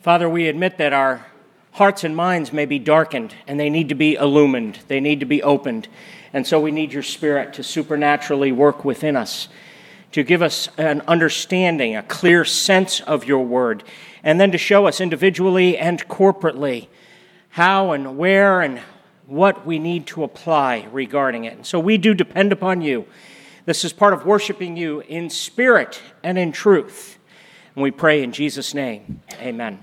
Father, we admit that our hearts and minds may be darkened and they need to be illumined, they need to be opened. And so we need your Spirit to supernaturally work within us, to give us an understanding, a clear sense of your word, and then to show us individually and corporately how and where and what we need to apply regarding it. And so we do depend upon you. This is part of worshiping you in spirit and in truth. And we pray in Jesus' name. Amen.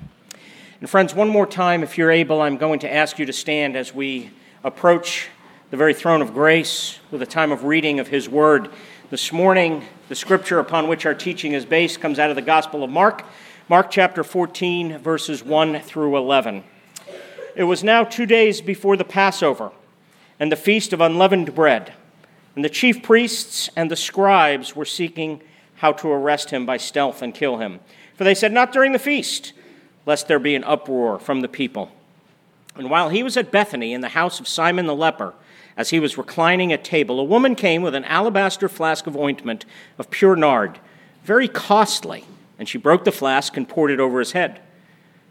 And friends, one more time, if you're able, I'm going to ask you to stand as we approach the very throne of grace with a time of reading of His Word. This morning, the scripture upon which our teaching is based comes out of the Gospel of Mark, Mark chapter 14, verses 1 through 11. It was now two days before the Passover and the feast of unleavened bread, and the chief priests and the scribes were seeking how to arrest him by stealth and kill him. For they said, Not during the feast lest there be an uproar from the people. And while he was at Bethany in the house of Simon the leper, as he was reclining at table, a woman came with an alabaster flask of ointment of pure nard, very costly, and she broke the flask and poured it over his head.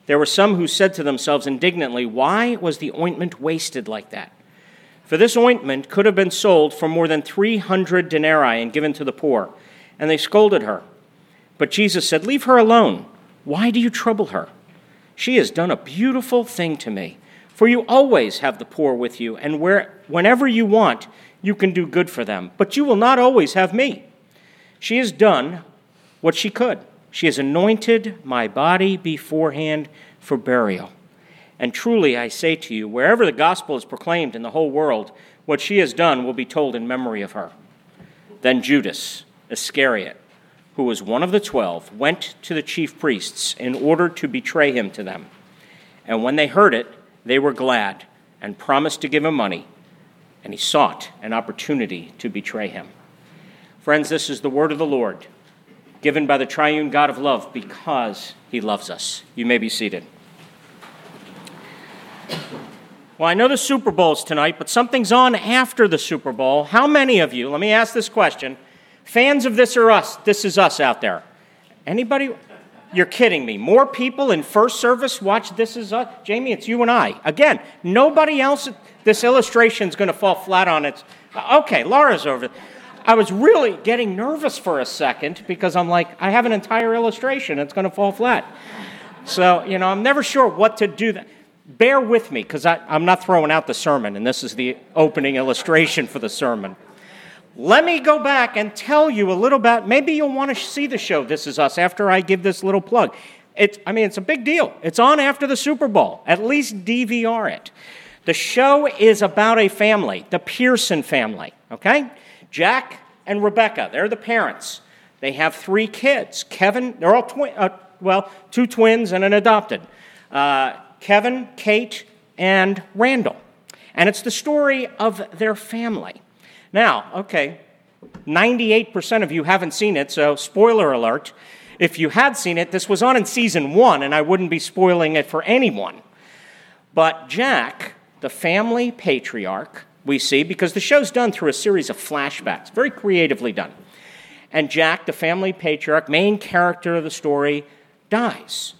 There were some who said to themselves indignantly, Why was the ointment wasted like that? For this ointment could have been sold for more than 300 denarii and given to the poor. And they scolded her. But Jesus said, Leave her alone. Why do you trouble her? She has done a beautiful thing to me. For you always have the poor with you, and where, whenever you want, you can do good for them. But you will not always have me. She has done what she could. She has anointed my body beforehand for burial. And truly, I say to you, wherever the gospel is proclaimed in the whole world, what she has done will be told in memory of her. Then Judas Iscariot who was one of the twelve, went to the chief priests in order to betray him to them. And when they heard it, they were glad and promised to give him money. And he sought an opportunity to betray him. Friends, this is the word of the Lord, given by the triune God of love because he loves us. You may be seated. Well, I know the Super Bowl's tonight, but something's on after the Super Bowl. How many of you, let me ask this question, Fans of This Or Us, This Is Us out there. Anybody? You're kidding me. More people in first service watch This Is Us? Jamie, it's you and I. Again, nobody else, this illustration is going to fall flat on its. Okay, Laura's over. I was really getting nervous for a second because I'm like, I have an entire illustration, it's going to fall flat. So, you know, I'm never sure what to do. That. Bear with me because I'm not throwing out the sermon, and this is the opening illustration for the sermon. Let me go back and tell you a little bit. Maybe you'll want to see the show This Is Us after I give this little plug. It's, I mean, it's a big deal. It's on after the Super Bowl. At least DVR it. The show is about a family, the Pearson family, okay? Jack and Rebecca, they're the parents. They have three kids. Kevin, they're all twin, uh, well, two twins and an adopted. Uh, Kevin, Kate, and Randall. And it's the story of their family. Now, okay, 98% of you haven't seen it, so spoiler alert. If you had seen it, this was on in season one, and I wouldn't be spoiling it for anyone. But Jack, the family patriarch, we see, because the show's done through a series of flashbacks, very creatively done. And Jack, the family patriarch, main character of the story, dies.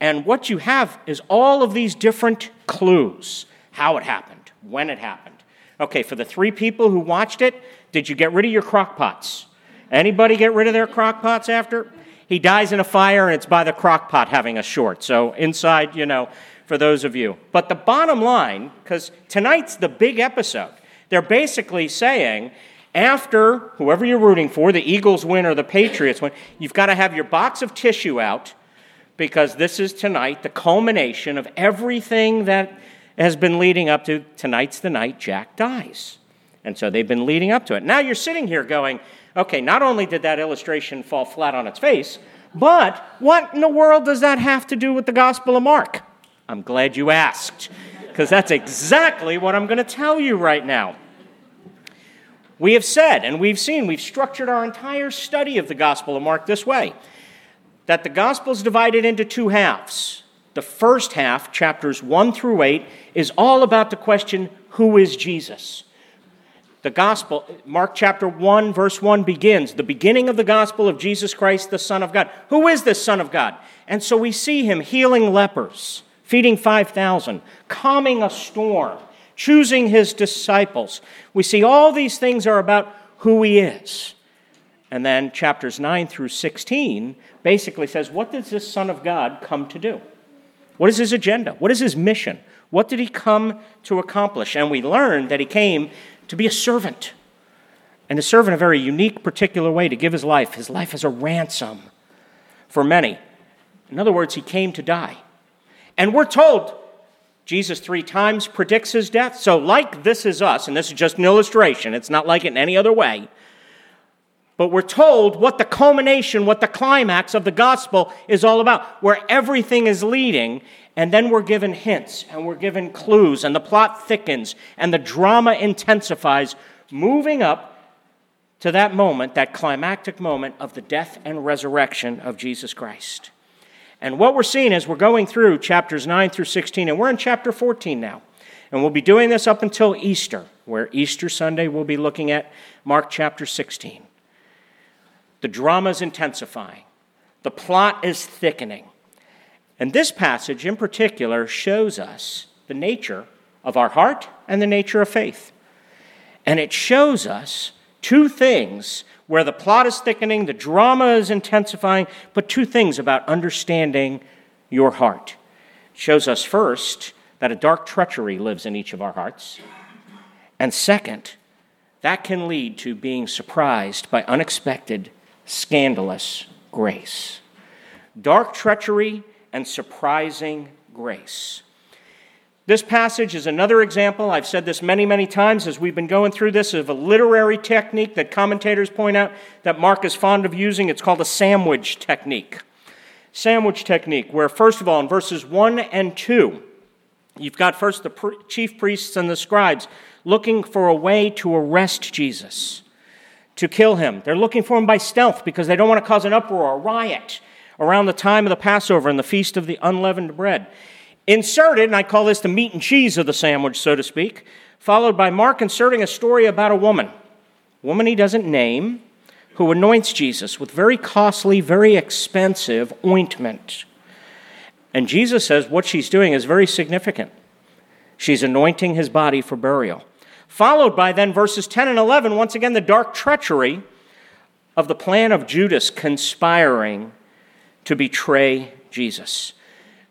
And what you have is all of these different clues how it happened, when it happened Okay, for the three people who watched it, did you get rid of your crock pots? Anybody get rid of their crock pots after? He dies in a fire and it's by the crock pot having a short. So inside, you know, for those of you. But the bottom line, because tonight's the big episode, they're basically saying after whoever you're rooting for, the Eagles win or the Patriots win, you've got to have your box of tissue out because this is tonight the culmination of everything that has been leading up to tonight's the night Jack dies. And so they've been leading up to it. Now you're sitting here going, okay, not only did that illustration fall flat on its face, but what in the world does that have to do with the Gospel of Mark? I'm glad you asked, because that's exactly what I'm going to tell you right now. We have said and we've seen, we've structured our entire study of the Gospel of Mark this way that the Gospel is divided into two halves. The first half, chapters 1 through 8, is all about the question who is Jesus? The gospel, Mark chapter 1, verse 1 begins the beginning of the gospel of Jesus Christ, the Son of God. Who is this Son of God? And so we see him healing lepers, feeding 5,000, calming a storm, choosing his disciples. We see all these things are about who he is. And then chapters 9 through 16 basically says, What does this Son of God come to do? What is his agenda? What is his mission? What did he come to accomplish? And we learn that he came to be a servant. And to serve in a very unique, particular way, to give his life, his life as a ransom for many. In other words, he came to die. And we're told Jesus three times predicts his death. So, like this is us, and this is just an illustration, it's not like it in any other way. But we're told what the culmination, what the climax of the gospel is all about, where everything is leading. And then we're given hints and we're given clues, and the plot thickens and the drama intensifies, moving up to that moment, that climactic moment of the death and resurrection of Jesus Christ. And what we're seeing is we're going through chapters 9 through 16, and we're in chapter 14 now. And we'll be doing this up until Easter, where Easter Sunday we'll be looking at Mark chapter 16. The drama is intensifying, the plot is thickening. And this passage in particular shows us the nature of our heart and the nature of faith. And it shows us two things where the plot is thickening, the drama is intensifying, but two things about understanding your heart. It shows us first that a dark treachery lives in each of our hearts. And second, that can lead to being surprised by unexpected scandalous grace. Dark treachery and surprising grace. This passage is another example. I've said this many, many times as we've been going through this of a literary technique that commentators point out that Mark is fond of using. It's called a sandwich technique. Sandwich technique, where, first of all, in verses 1 and 2, you've got first the chief priests and the scribes looking for a way to arrest Jesus to kill him. They're looking for him by stealth because they don't want to cause an uproar, a riot around the time of the Passover and the Feast of the Unleavened Bread. Inserted, and I call this the meat and cheese of the sandwich, so to speak, followed by Mark inserting a story about a woman, woman he doesn't name, who anoints Jesus with very costly, very expensive ointment. And Jesus says what she's doing is very significant. She's anointing his body for burial followed by then verses 10 and 11, once again, the dark treachery of the plan of Judas conspiring to betray Jesus.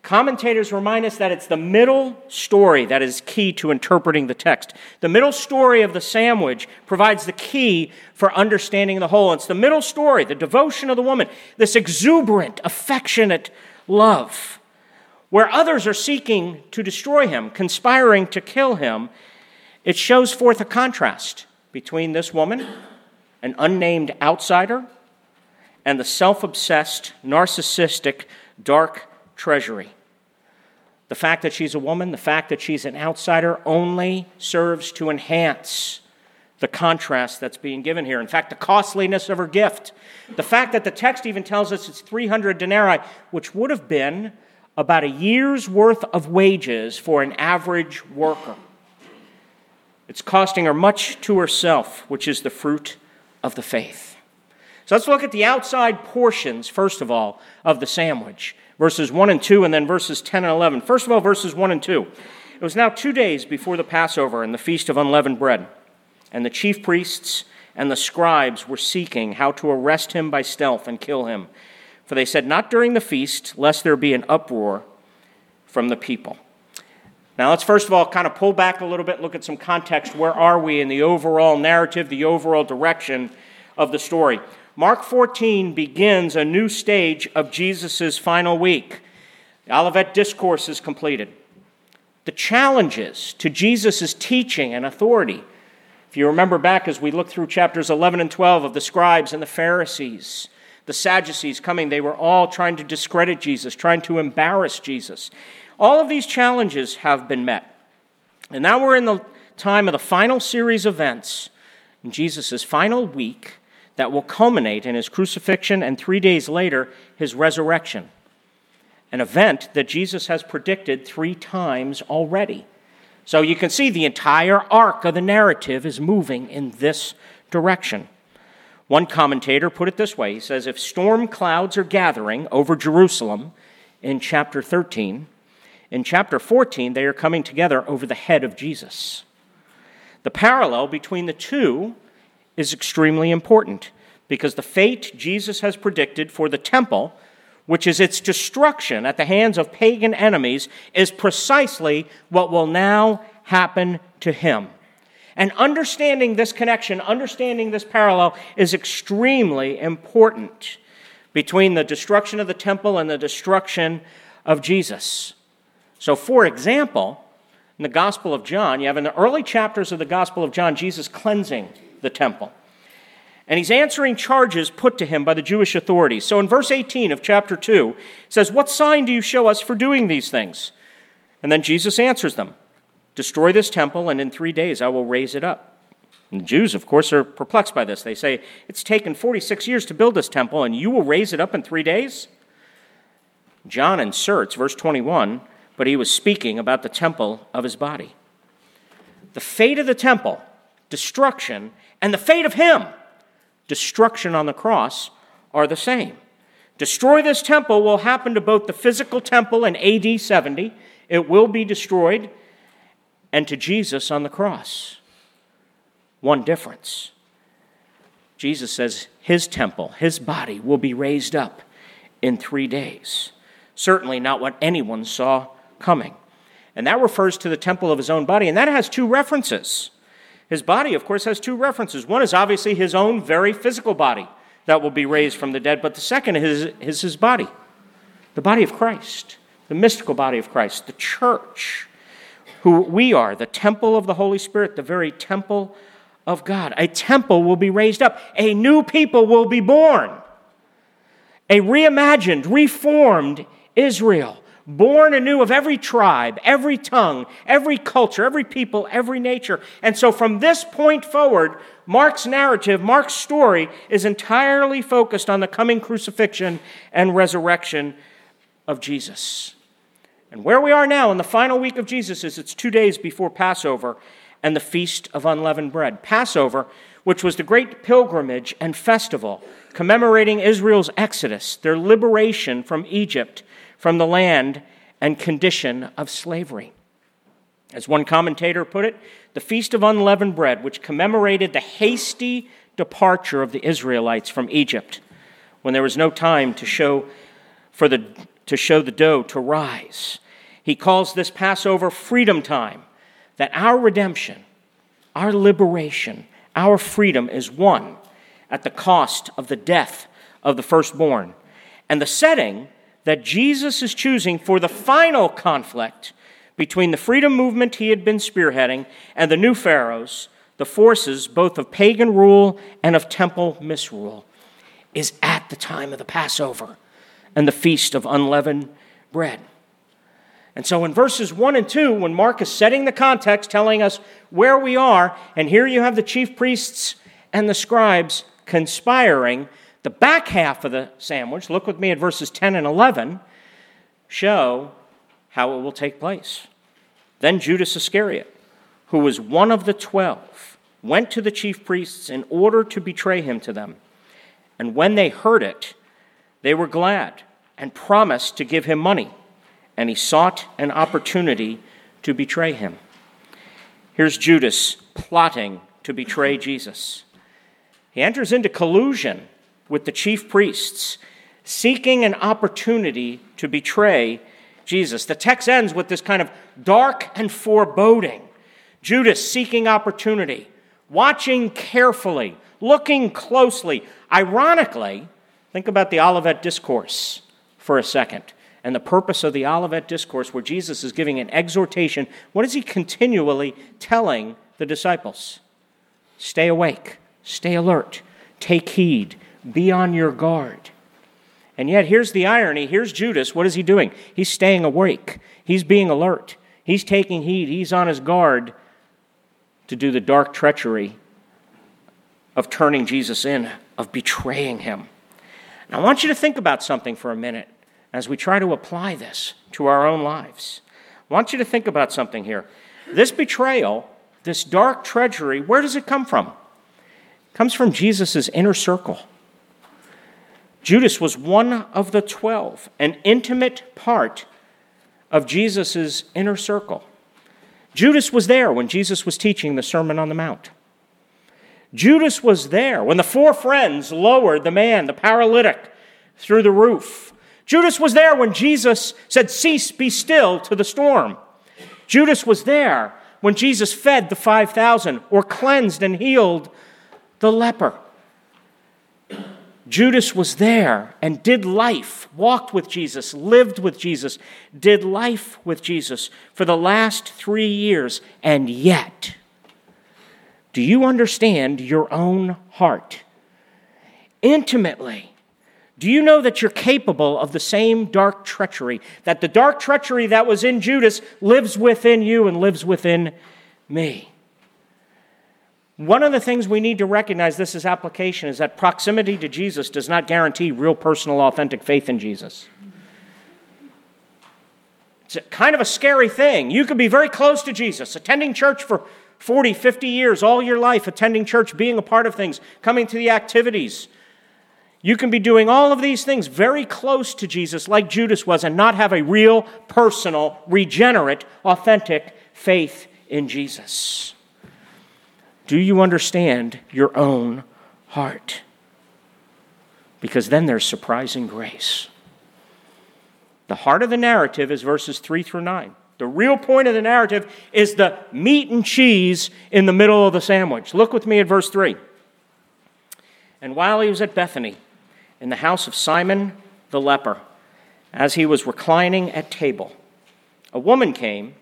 Commentators remind us that it's the middle story that is key to interpreting the text. The middle story of the sandwich provides the key for understanding the whole. It's the middle story, the devotion of the woman, this exuberant, affectionate love, where others are seeking to destroy him, conspiring to kill him, it shows forth a contrast between this woman, an unnamed outsider, and the self obsessed, narcissistic, dark treasury. The fact that she's a woman, the fact that she's an outsider, only serves to enhance the contrast that's being given here. In fact, the costliness of her gift. The fact that the text even tells us it's 300 denarii, which would have been about a year's worth of wages for an average worker. It's costing her much to herself, which is the fruit of the faith. So let's look at the outside portions, first of all, of the sandwich verses 1 and 2, and then verses 10 and 11. First of all, verses 1 and 2. It was now two days before the Passover and the Feast of Unleavened Bread, and the chief priests and the scribes were seeking how to arrest him by stealth and kill him. For they said, Not during the feast, lest there be an uproar from the people. Now, let's first of all kind of pull back a little bit, look at some context. Where are we in the overall narrative, the overall direction of the story? Mark 14 begins a new stage of Jesus' final week. The Olivet Discourse is completed. The challenges to Jesus' teaching and authority. If you remember back as we look through chapters 11 and 12 of the scribes and the Pharisees, the Sadducees coming, they were all trying to discredit Jesus, trying to embarrass Jesus. All of these challenges have been met. And now we're in the time of the final series of events in Jesus' final week that will culminate in his crucifixion and three days later, his resurrection. An event that Jesus has predicted three times already. So you can see the entire arc of the narrative is moving in this direction. One commentator put it this way he says, If storm clouds are gathering over Jerusalem, in chapter 13. In chapter 14, they are coming together over the head of Jesus. The parallel between the two is extremely important because the fate Jesus has predicted for the temple, which is its destruction at the hands of pagan enemies, is precisely what will now happen to him. And understanding this connection, understanding this parallel, is extremely important between the destruction of the temple and the destruction of Jesus. So, for example, in the Gospel of John, you have in the early chapters of the Gospel of John Jesus cleansing the temple. And he's answering charges put to him by the Jewish authorities. So in verse 18 of chapter 2, it says, What sign do you show us for doing these things? And then Jesus answers them Destroy this temple, and in three days I will raise it up. And the Jews, of course, are perplexed by this. They say, It's taken 46 years to build this temple, and you will raise it up in three days? John inserts, verse 21, but he was speaking about the temple of his body. The fate of the temple, destruction, and the fate of him, destruction on the cross, are the same. Destroy this temple will happen to both the physical temple in AD 70, it will be destroyed, and to Jesus on the cross. One difference Jesus says his temple, his body, will be raised up in three days. Certainly not what anyone saw coming. And that refers to the temple of his own body, and that has two references. His body, of course, has two references. One is obviously his own very physical body that will be raised from the dead, but the second is, is his body, the body of Christ, the mystical body of Christ, the church who we are, the temple of the Holy Spirit, the very temple of God. A temple will be raised up, a new people will be born, a reimagined, reformed Israel. Born anew of every tribe, every tongue, every culture, every people, every nature. And so from this point forward, Mark's narrative, Mark's story, is entirely focused on the coming crucifixion and resurrection of Jesus. And where we are now in the final week of Jesus is it's two days before Passover and the Feast of Unleavened Bread. Passover, which was the great pilgrimage and festival commemorating Israel's exodus, their liberation from Egypt, from the land and condition of slavery. As one commentator put it, the Feast of Unleavened Bread, which commemorated the hasty departure of the Israelites from Egypt when there was no time to show for the to show the dough to rise he calls this Passover freedom time, that our redemption, our liberation, our freedom is won at the cost of the death of the firstborn. And the setting that Jesus is choosing for the final conflict between the freedom movement he had been spearheading and the new pharaohs, the forces both of pagan rule and of temple misrule, is at the time of the Passover and the feast of unleavened bread. And so in verses 1 and 2, when Mark is setting the context, telling us where we are, and here you have the chief priests and the scribes conspiring, the back half of the sandwich, look with me at verses 10 and 11, show how it will take place. Then Judas Iscariot, who was one of the twelve, went to the chief priests in order to betray him to them. And when they heard it, they were glad and promised to give him money and he sought an opportunity to betray him. Here's Judas plotting to betray Jesus. He enters into collusion with the chief priests, seeking an opportunity to betray Jesus. The text ends with this kind of dark and foreboding. Judas seeking opportunity, watching carefully, looking closely. Ironically, think about the Olivet Discourse for a second and the purpose of the Olivet Discourse, where Jesus is giving an exhortation, what is he continually telling the disciples? Stay awake, stay alert, take heed, be on your guard. And yet, here's the irony. Here's Judas. What is he doing? He's staying awake, he's being alert, he's taking heed, he's on his guard to do the dark treachery of turning Jesus in, of betraying him. And I want you to think about something for a minute as we try to apply this to our own lives. I want you to think about something here. This betrayal, this dark treachery, where does it come from? It comes from Jesus' inner circle. Judas was one of the twelve, an intimate part of Jesus' inner circle. Judas was there when Jesus was teaching the Sermon on the Mount. Judas was there when the four friends lowered the man, the paralytic, through the roof. Judas was there when Jesus said, Cease, be still to the storm. Judas was there when Jesus fed the 5,000 or cleansed and healed the leper. Judas was there and did life, walked with Jesus, lived with Jesus, did life with Jesus for the last three years, and yet, do you understand your own heart? Intimately, do you know that you're capable of the same dark treachery? That the dark treachery that was in Judas lives within you and lives within me? One of the things we need to recognize this is application is that proximity to Jesus does not guarantee real personal, authentic faith in Jesus. It's kind of a scary thing. You could be very close to Jesus, attending church for 40, 50 years, all your life, attending church, being a part of things, coming to the activities. You can be doing all of these things very close to Jesus, like Judas was, and not have a real, personal, regenerate, authentic faith in Jesus. Do you understand your own heart? Because then there's surprising grace. The heart of the narrative is verses 3 through 9. The real point of the narrative is the meat and cheese in the middle of the sandwich. Look with me at verse 3. And while he was at Bethany, in the house of Simon the leper, as he was reclining at table, a woman came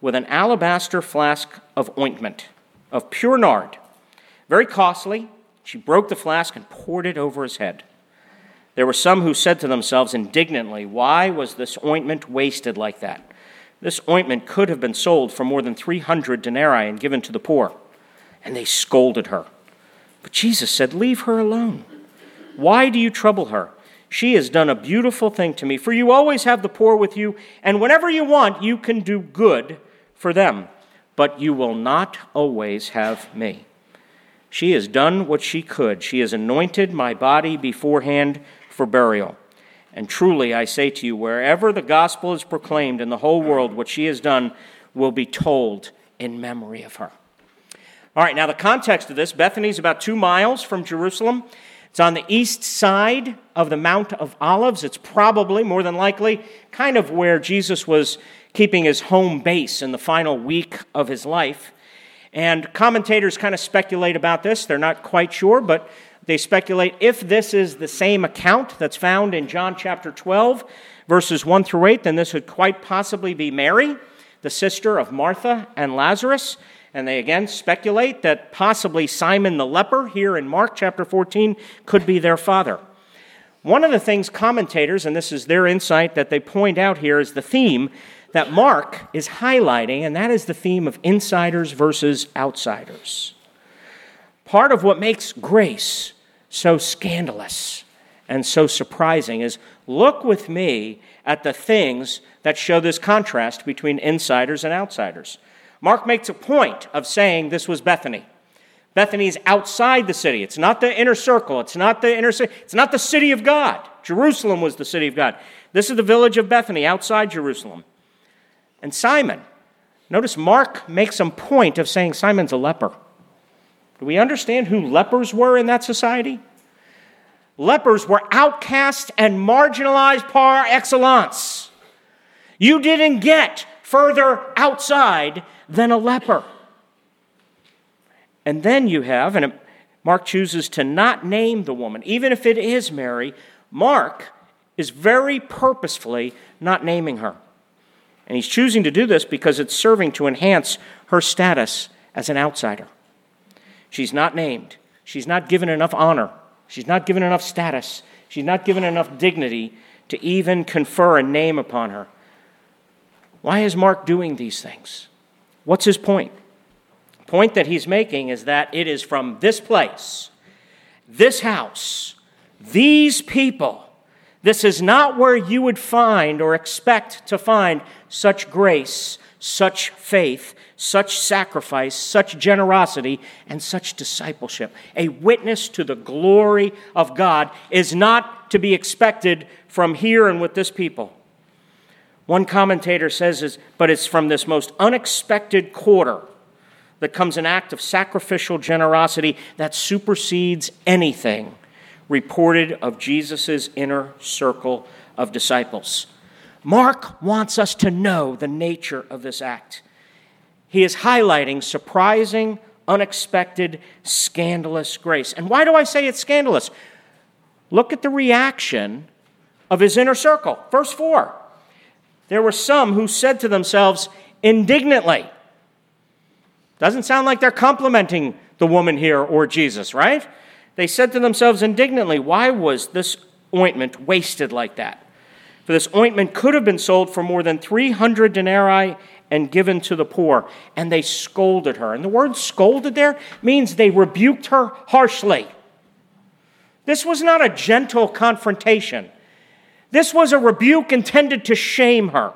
with an alabaster flask of ointment of pure nard, very costly. She broke the flask and poured it over his head. There were some who said to themselves indignantly, Why was this ointment wasted like that? This ointment could have been sold for more than 300 denarii and given to the poor. And they scolded her. But Jesus said, Leave her alone. Why do you trouble her? She has done a beautiful thing to me, for you always have the poor with you, and whenever you want, you can do good for them but you will not always have me. She has done what she could. She has anointed my body beforehand for burial. And truly, I say to you, wherever the gospel is proclaimed in the whole world, what she has done will be told in memory of her. All right, now the context of this Bethany is about two miles from Jerusalem. It's on the east side of the Mount of Olives. It's probably, more than likely, kind of where Jesus was keeping his home base in the final week of his life. And commentators kind of speculate about this. They're not quite sure, but they speculate if this is the same account that's found in John chapter 12, verses 1 through 8, then this would quite possibly be Mary, the sister of Martha and Lazarus. And they again speculate that possibly Simon the leper, here in Mark chapter 14, could be their father. One of the things commentators, and this is their insight that they point out here, is the theme that Mark is highlighting, and that is the theme of insiders versus outsiders. Part of what makes grace so scandalous and so surprising is look with me at the things that show this contrast between insiders and outsiders. Mark makes a point of saying this was Bethany. Bethany is outside the city. It's not the inner circle. It's not the inner city. It's not the city of God. Jerusalem was the city of God. This is the village of Bethany outside Jerusalem and Simon. Notice Mark makes some point of saying Simon's a leper. Do we understand who lepers were in that society? Lepers were outcast and marginalized par excellence. You didn't get further outside than a leper. And then you have, and Mark chooses to not name the woman, even if it is Mary, Mark is very purposefully not naming her. And he's choosing to do this because it's serving to enhance her status as an outsider. She's not named, she's not given enough honor, she's not given enough status, she's not given enough dignity to even confer a name upon her. Why is Mark doing these things? What's his point? Point that he's making is that it is from this place, this house, these people This is not where you would find or expect to find such grace, such faith, such sacrifice, such generosity, and such discipleship. A witness to the glory of God is not to be expected from here and with this people. One commentator says, is, but it's from this most unexpected quarter that comes an act of sacrificial generosity that supersedes anything reported of Jesus' inner circle of disciples. Mark wants us to know the nature of this act. He is highlighting surprising, unexpected, scandalous grace. And why do I say it's scandalous? Look at the reaction of his inner circle. Verse 4 There were some who said to themselves indignantly, doesn't sound like they're complimenting the woman here or Jesus, right? They said to themselves indignantly, Why was this ointment wasted like that? For this ointment could have been sold for more than 300 denarii and given to the poor. And they scolded her. And the word scolded there means they rebuked her harshly. This was not a gentle confrontation, this was a rebuke intended to shame her.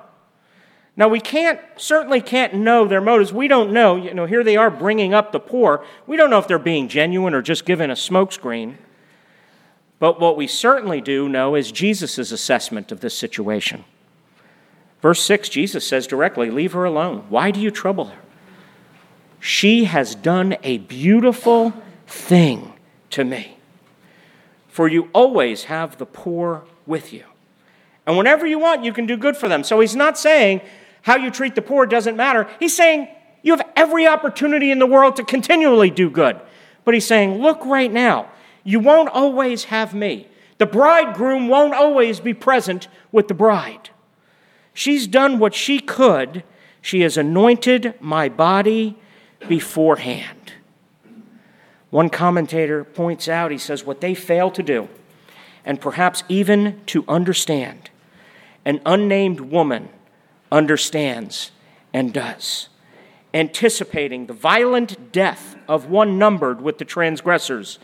Now we can't certainly can't know their motives. We don't know. You know, here they are bringing up the poor. We don't know if they're being genuine or just given a smokescreen. But what we certainly do know is Jesus' assessment of this situation. Verse 6, Jesus says directly, Leave her alone. Why do you trouble her? She has done a beautiful thing to me. For you always have the poor with you. And whenever you want, you can do good for them. So he's not saying, how you treat the poor doesn't matter. He's saying you have every opportunity in the world to continually do good. But he's saying, look right now, you won't always have me. The bridegroom won't always be present with the bride. She's done what she could. She has anointed my body beforehand. One commentator points out, he says, what they fail to do, and perhaps even to understand, an unnamed woman understands and does, anticipating the violent death of one numbered with the transgressors,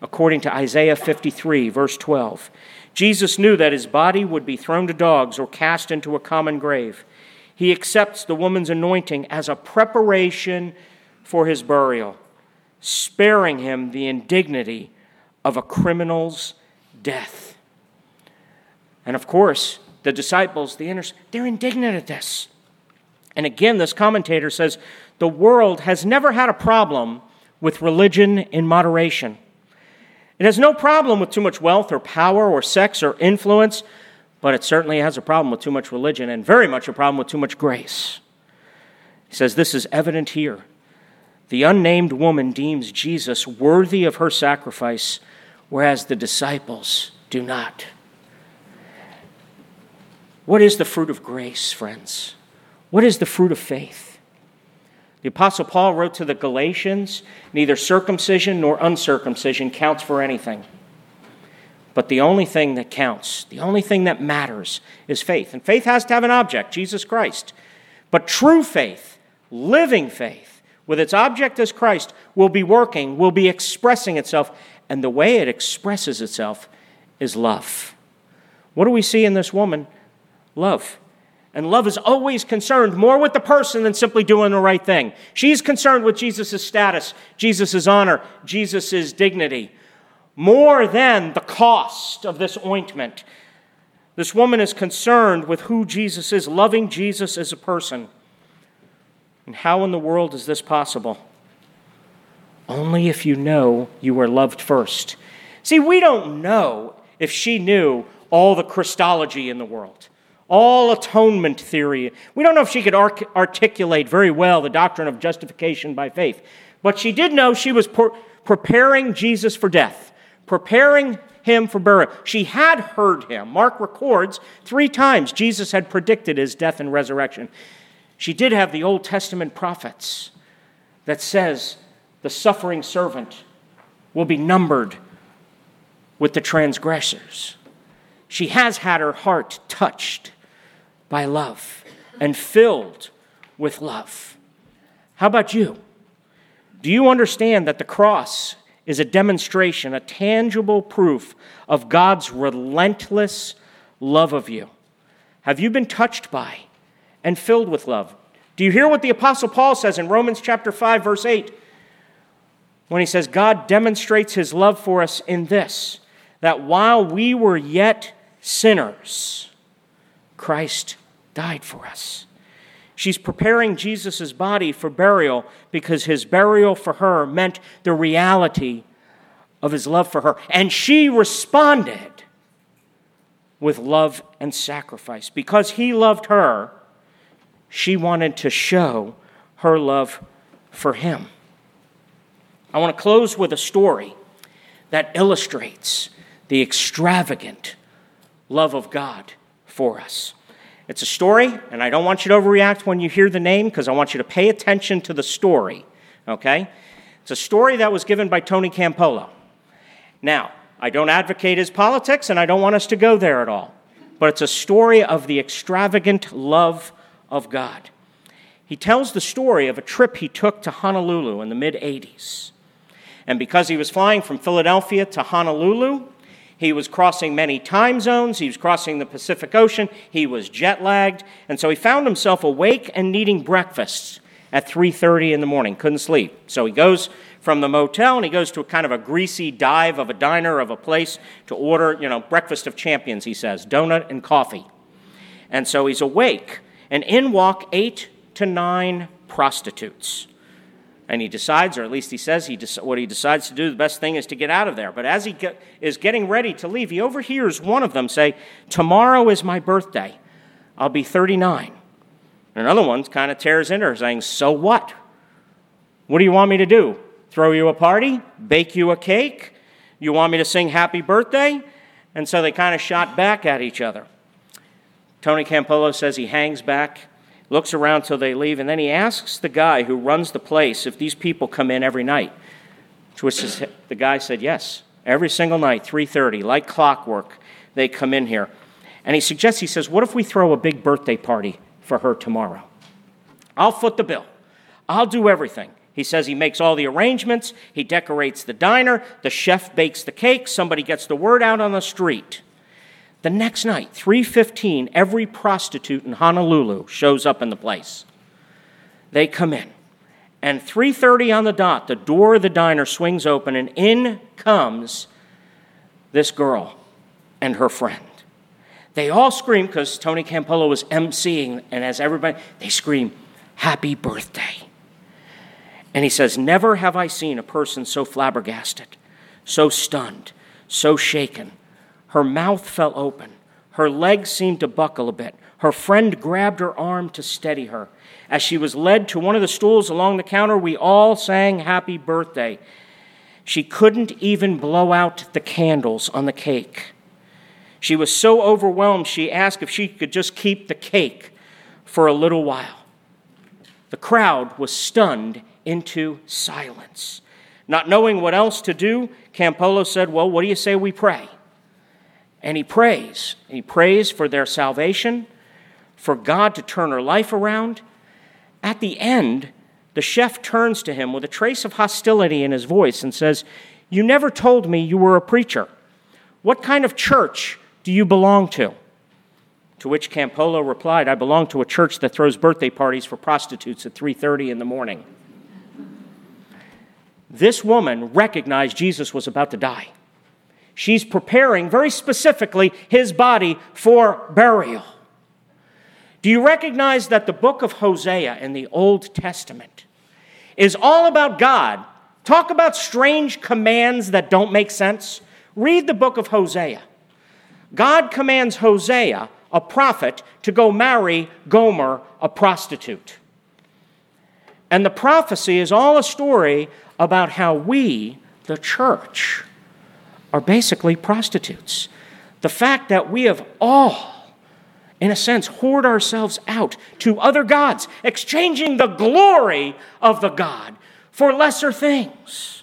according to Isaiah 53, verse 12. Jesus knew that his body would be thrown to dogs or cast into a common grave. He accepts the woman's anointing as a preparation for his burial, sparing him the indignity of a criminal's death. And of course, the disciples, the inner, they're indignant at this. And again, this commentator says the world has never had a problem with religion in moderation. It has no problem with too much wealth or power or sex or influence, but it certainly has a problem with too much religion and very much a problem with too much grace. He says this is evident here. The unnamed woman deems Jesus worthy of her sacrifice, whereas the disciples do not. What is the fruit of grace, friends? What is the fruit of faith? The Apostle Paul wrote to the Galatians neither circumcision nor uncircumcision counts for anything. But the only thing that counts, the only thing that matters, is faith. And faith has to have an object, Jesus Christ. But true faith, living faith, with its object as Christ, will be working, will be expressing itself. And the way it expresses itself is love. What do we see in this woman? Love. And love is always concerned more with the person than simply doing the right thing. She's concerned with Jesus' status, Jesus' honor, Jesus' dignity, more than the cost of this ointment. This woman is concerned with who Jesus is, loving Jesus as a person. And how in the world is this possible? Only if you know you were loved first. See, we don't know if she knew all the Christology in the world all atonement theory. We don't know if she could arc- articulate very well the doctrine of justification by faith, but she did know she was preparing Jesus for death, preparing him for burial. She had heard him. Mark records three times Jesus had predicted his death and resurrection. She did have the Old Testament prophets that says the suffering servant will be numbered with the transgressors. She has had her heart touched by love and filled with love. How about you? Do you understand that the cross is a demonstration, a tangible proof of God's relentless love of you? Have you been touched by and filled with love? Do you hear what the Apostle Paul says in Romans chapter 5, verse 8? When he says, God demonstrates his love for us in this, that while we were yet sinners, Christ died for us. She's preparing Jesus' body for burial because his burial for her meant the reality of his love for her. And she responded with love and sacrifice. Because he loved her, she wanted to show her love for him. I want to close with a story that illustrates the extravagant love of God for us. It's a story, and I don't want you to overreact when you hear the name because I want you to pay attention to the story, okay? It's a story that was given by Tony Campolo. Now, I don't advocate his politics, and I don't want us to go there at all, but it's a story of the extravagant love of God. He tells the story of a trip he took to Honolulu in the mid 80s. And because he was flying from Philadelphia to Honolulu, he was crossing many time zones. He was crossing the Pacific Ocean. He was jet lagged. And so he found himself awake and needing breakfast at 3.30 in the morning. Couldn't sleep. So he goes from the motel and he goes to a kind of a greasy dive of a diner of a place to order, you know, breakfast of champions, he says, donut and coffee. And so he's awake. And in walk eight to nine prostitutes and he decides, or at least he says he what he decides to do, the best thing is to get out of there. But as he get, is getting ready to leave, he overhears one of them say, Tomorrow is my birthday. I'll be 39. And another one kind of tears into her, saying, So what? What do you want me to do? Throw you a party? Bake you a cake? You want me to sing happy birthday? And so they kind of shot back at each other. Tony Campolo says he hangs back looks around till they leave, and then he asks the guy who runs the place if these people come in every night. To which the guy said, Yes, every single night, 3:30, like clockwork, they come in here. And he suggests, he says, What if we throw a big birthday party for her tomorrow? I'll foot the bill. I'll do everything. He says he makes all the arrangements, he decorates the diner, the chef bakes the cake, somebody gets the word out on the street. The next night, 3:15, every prostitute in Honolulu shows up in the place. They come in. And 3:30 on the dot, the door of the diner swings open and in comes this girl and her friend. They all scream because Tony Campolo was emceeing, and as everybody, they scream, Happy birthday. And he says, Never have I seen a person so flabbergasted, so stunned, so shaken her mouth fell open. Her legs seemed to buckle a bit. Her friend grabbed her arm to steady her. As she was led to one of the stools along the counter, we all sang happy birthday. She couldn't even blow out the candles on the cake. She was so overwhelmed, she asked if she could just keep the cake for a little while. The crowd was stunned into silence. Not knowing what else to do, Campolo said, Well, what do you say we pray? And he prays. He prays for their salvation, for God to turn her life around. At the end, the chef turns to him with a trace of hostility in his voice and says, You never told me you were a preacher. What kind of church do you belong to? To which Campolo replied, I belong to a church that throws birthday parties for prostitutes at 3:30 in the morning. This woman recognized Jesus was about to die. She's preparing very specifically his body for burial. Do you recognize that the book of Hosea in the Old Testament is all about God? Talk about strange commands that don't make sense. Read the book of Hosea. God commands Hosea, a prophet, to go marry Gomer, a prostitute. And the prophecy is all a story about how we, the church, are basically prostitutes. The fact that we have all, in a sense, whored ourselves out to other gods, exchanging the glory of the God for lesser things.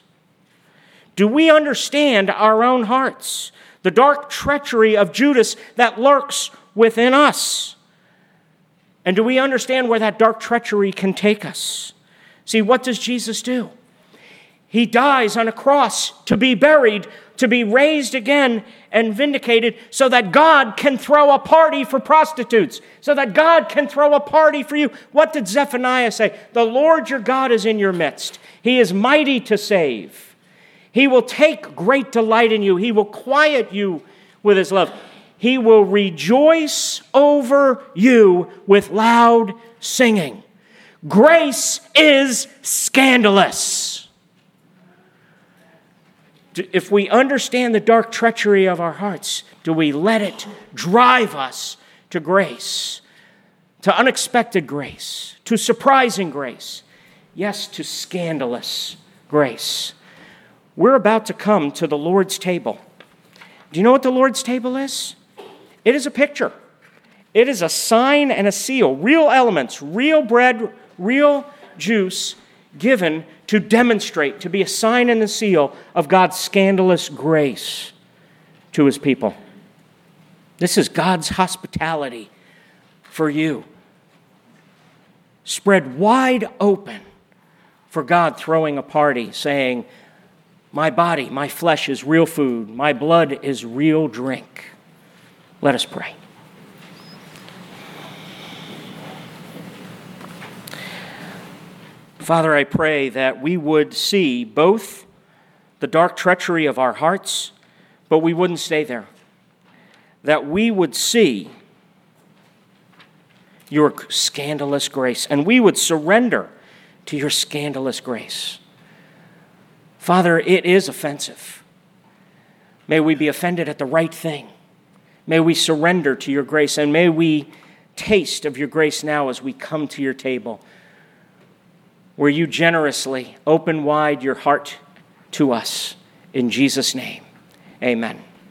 Do we understand our own hearts, the dark treachery of Judas that lurks within us? And do we understand where that dark treachery can take us? See, what does Jesus do? He dies on a cross to be buried, to be raised again and vindicated, so that God can throw a party for prostitutes, so that God can throw a party for you. What did Zephaniah say? The Lord your God is in your midst, He is mighty to save. He will take great delight in you, He will quiet you with His love. He will rejoice over you with loud singing. Grace is scandalous if we understand the dark treachery of our hearts, do we let it drive us to grace, to unexpected grace, to surprising grace? Yes, to scandalous grace. We're about to come to the Lord's table. Do you know what the Lord's table is? It is a picture, it is a sign and a seal, real elements, real bread, real juice given to demonstrate, to be a sign and a seal of God's scandalous grace to his people. This is God's hospitality for you. Spread wide open for God throwing a party, saying, My body, my flesh is real food, my blood is real drink. Let us pray. Father, I pray that we would see both the dark treachery of our hearts, but we wouldn't stay there. That we would see your scandalous grace and we would surrender to your scandalous grace. Father, it is offensive. May we be offended at the right thing. May we surrender to your grace and may we taste of your grace now as we come to your table where you generously open wide your heart to us. In Jesus' name, amen.